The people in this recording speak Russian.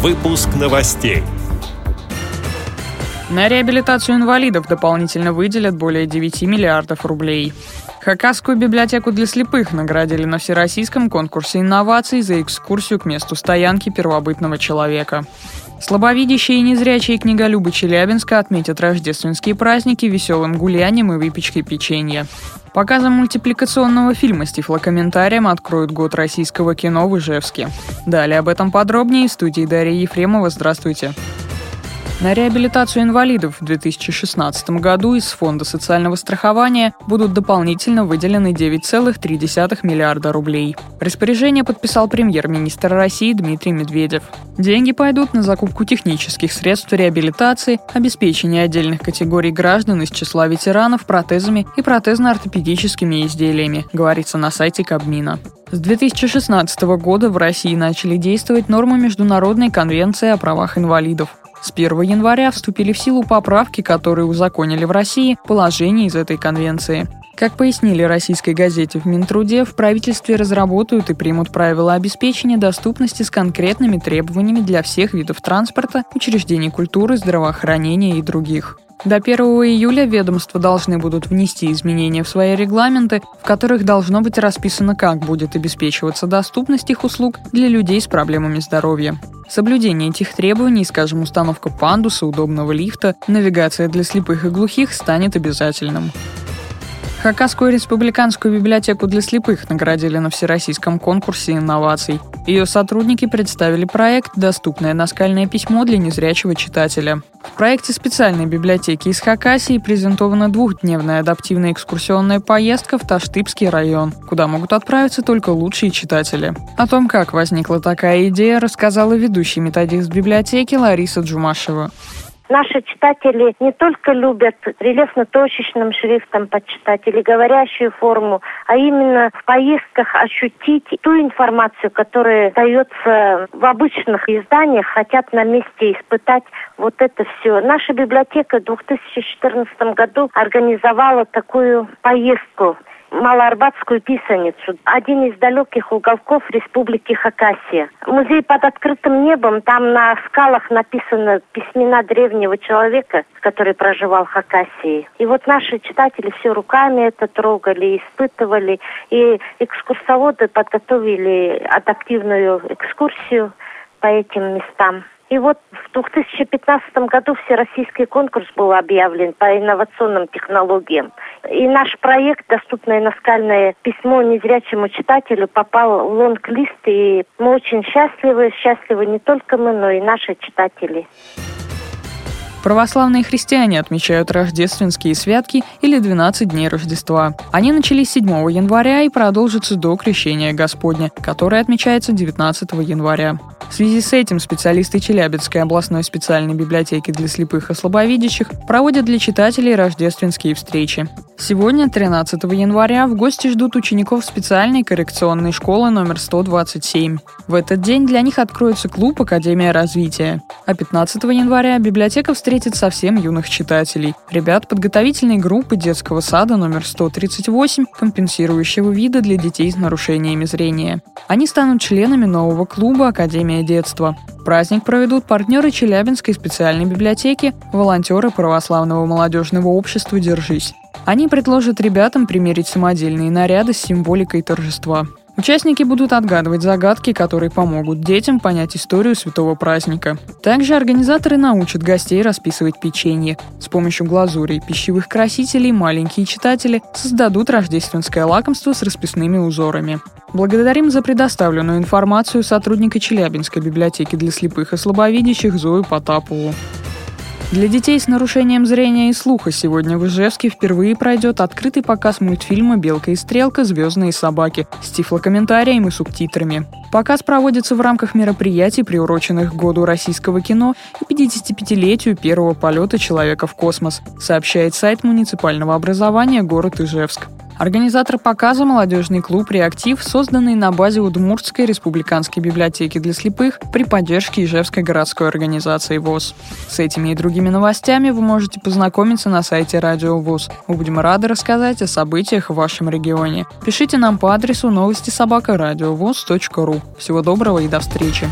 Выпуск новостей. На реабилитацию инвалидов дополнительно выделят более 9 миллиардов рублей. Хакасскую библиотеку для слепых наградили на всероссийском конкурсе инноваций за экскурсию к месту стоянки первобытного человека. Слабовидящие и незрячие книголюбы Челябинска отметят рождественские праздники веселым гулянием и выпечкой печенья. Показом мультипликационного фильма с тифлокомментарием откроют год российского кино в Ижевске. Далее об этом подробнее в студии Дарья Ефремова. Здравствуйте. На реабилитацию инвалидов в 2016 году из Фонда социального страхования будут дополнительно выделены 9,3 миллиарда рублей. Распоряжение подписал премьер-министр России Дмитрий Медведев. Деньги пойдут на закупку технических средств реабилитации, обеспечение отдельных категорий граждан из числа ветеранов протезами и протезно-ортопедическими изделиями, говорится на сайте Кабмина. С 2016 года в России начали действовать нормы Международной конвенции о правах инвалидов. С 1 января вступили в силу поправки, которые узаконили в России положения из этой конвенции. Как пояснили российской газете в Минтруде, в правительстве разработают и примут правила обеспечения доступности с конкретными требованиями для всех видов транспорта, учреждений культуры, здравоохранения и других. До 1 июля ведомства должны будут внести изменения в свои регламенты, в которых должно быть расписано, как будет обеспечиваться доступность их услуг для людей с проблемами здоровья. Соблюдение этих требований, скажем, установка пандуса, удобного лифта, навигация для слепых и глухих станет обязательным. Хакасскую республиканскую библиотеку для слепых наградили на всероссийском конкурсе инноваций. Ее сотрудники представили проект «Доступное наскальное письмо для незрячего читателя». В проекте специальной библиотеки из Хакасии презентована двухдневная адаптивная экскурсионная поездка в Таштыбский район, куда могут отправиться только лучшие читатели. О том, как возникла такая идея, рассказала ведущий методист библиотеки Лариса Джумашева. Наши читатели не только любят рельефно-точечным шрифтом почитать или говорящую форму, а именно в поездках ощутить ту информацию, которая дается в обычных изданиях, хотят на месте испытать вот это все. Наша библиотека в 2014 году организовала такую поездку Малоарбатскую писаницу, один из далеких уголков Республики Хакасия. Музей под открытым небом, там на скалах написано письмена древнего человека, который проживал в Хакасии. И вот наши читатели все руками это трогали, испытывали, и экскурсоводы подготовили адаптивную экскурсию по этим местам. И вот в 2015 году всероссийский конкурс был объявлен по инновационным технологиям. И наш проект «Доступное наскальное письмо незрячему читателю» попал в лонг-лист, и мы очень счастливы. Счастливы не только мы, но и наши читатели. Православные христиане отмечают рождественские святки или 12 дней Рождества. Они начались 7 января и продолжатся до Крещения Господня, которое отмечается 19 января. В связи с этим специалисты Челябинской областной специальной библиотеки для слепых и слабовидящих проводят для читателей рождественские встречи. Сегодня, 13 января, в гости ждут учеников специальной коррекционной школы номер 127. В этот день для них откроется клуб «Академия развития». А 15 января библиотека встретит совсем юных читателей. Ребят подготовительной группы детского сада номер 138, компенсирующего вида для детей с нарушениями зрения. Они станут членами нового клуба «Академия «Академия детства». Праздник проведут партнеры Челябинской специальной библиотеки, волонтеры православного молодежного общества «Держись». Они предложат ребятам примерить самодельные наряды с символикой торжества. Участники будут отгадывать загадки, которые помогут детям понять историю святого праздника. Также организаторы научат гостей расписывать печенье. С помощью глазури пищевых красителей маленькие читатели создадут рождественское лакомство с расписными узорами. Благодарим за предоставленную информацию сотрудника Челябинской библиотеки для слепых и слабовидящих Зою Потапову. Для детей с нарушением зрения и слуха сегодня в Ижевске впервые пройдет открытый показ мультфильма «Белка и стрелка. Звездные собаки» с тифлокомментарием и субтитрами. Показ проводится в рамках мероприятий, приуроченных к году российского кино и 55-летию первого полета человека в космос, сообщает сайт муниципального образования город Ижевск. Организатор показа «Молодежный клуб «Реактив», созданный на базе Удмуртской республиканской библиотеки для слепых при поддержке Ижевской городской организации ВОЗ. С этими и другими новостями вы можете познакомиться на сайте Радио ВОЗ. Мы будем рады рассказать о событиях в вашем регионе. Пишите нам по адресу новости собака ру. Всего доброго и до встречи!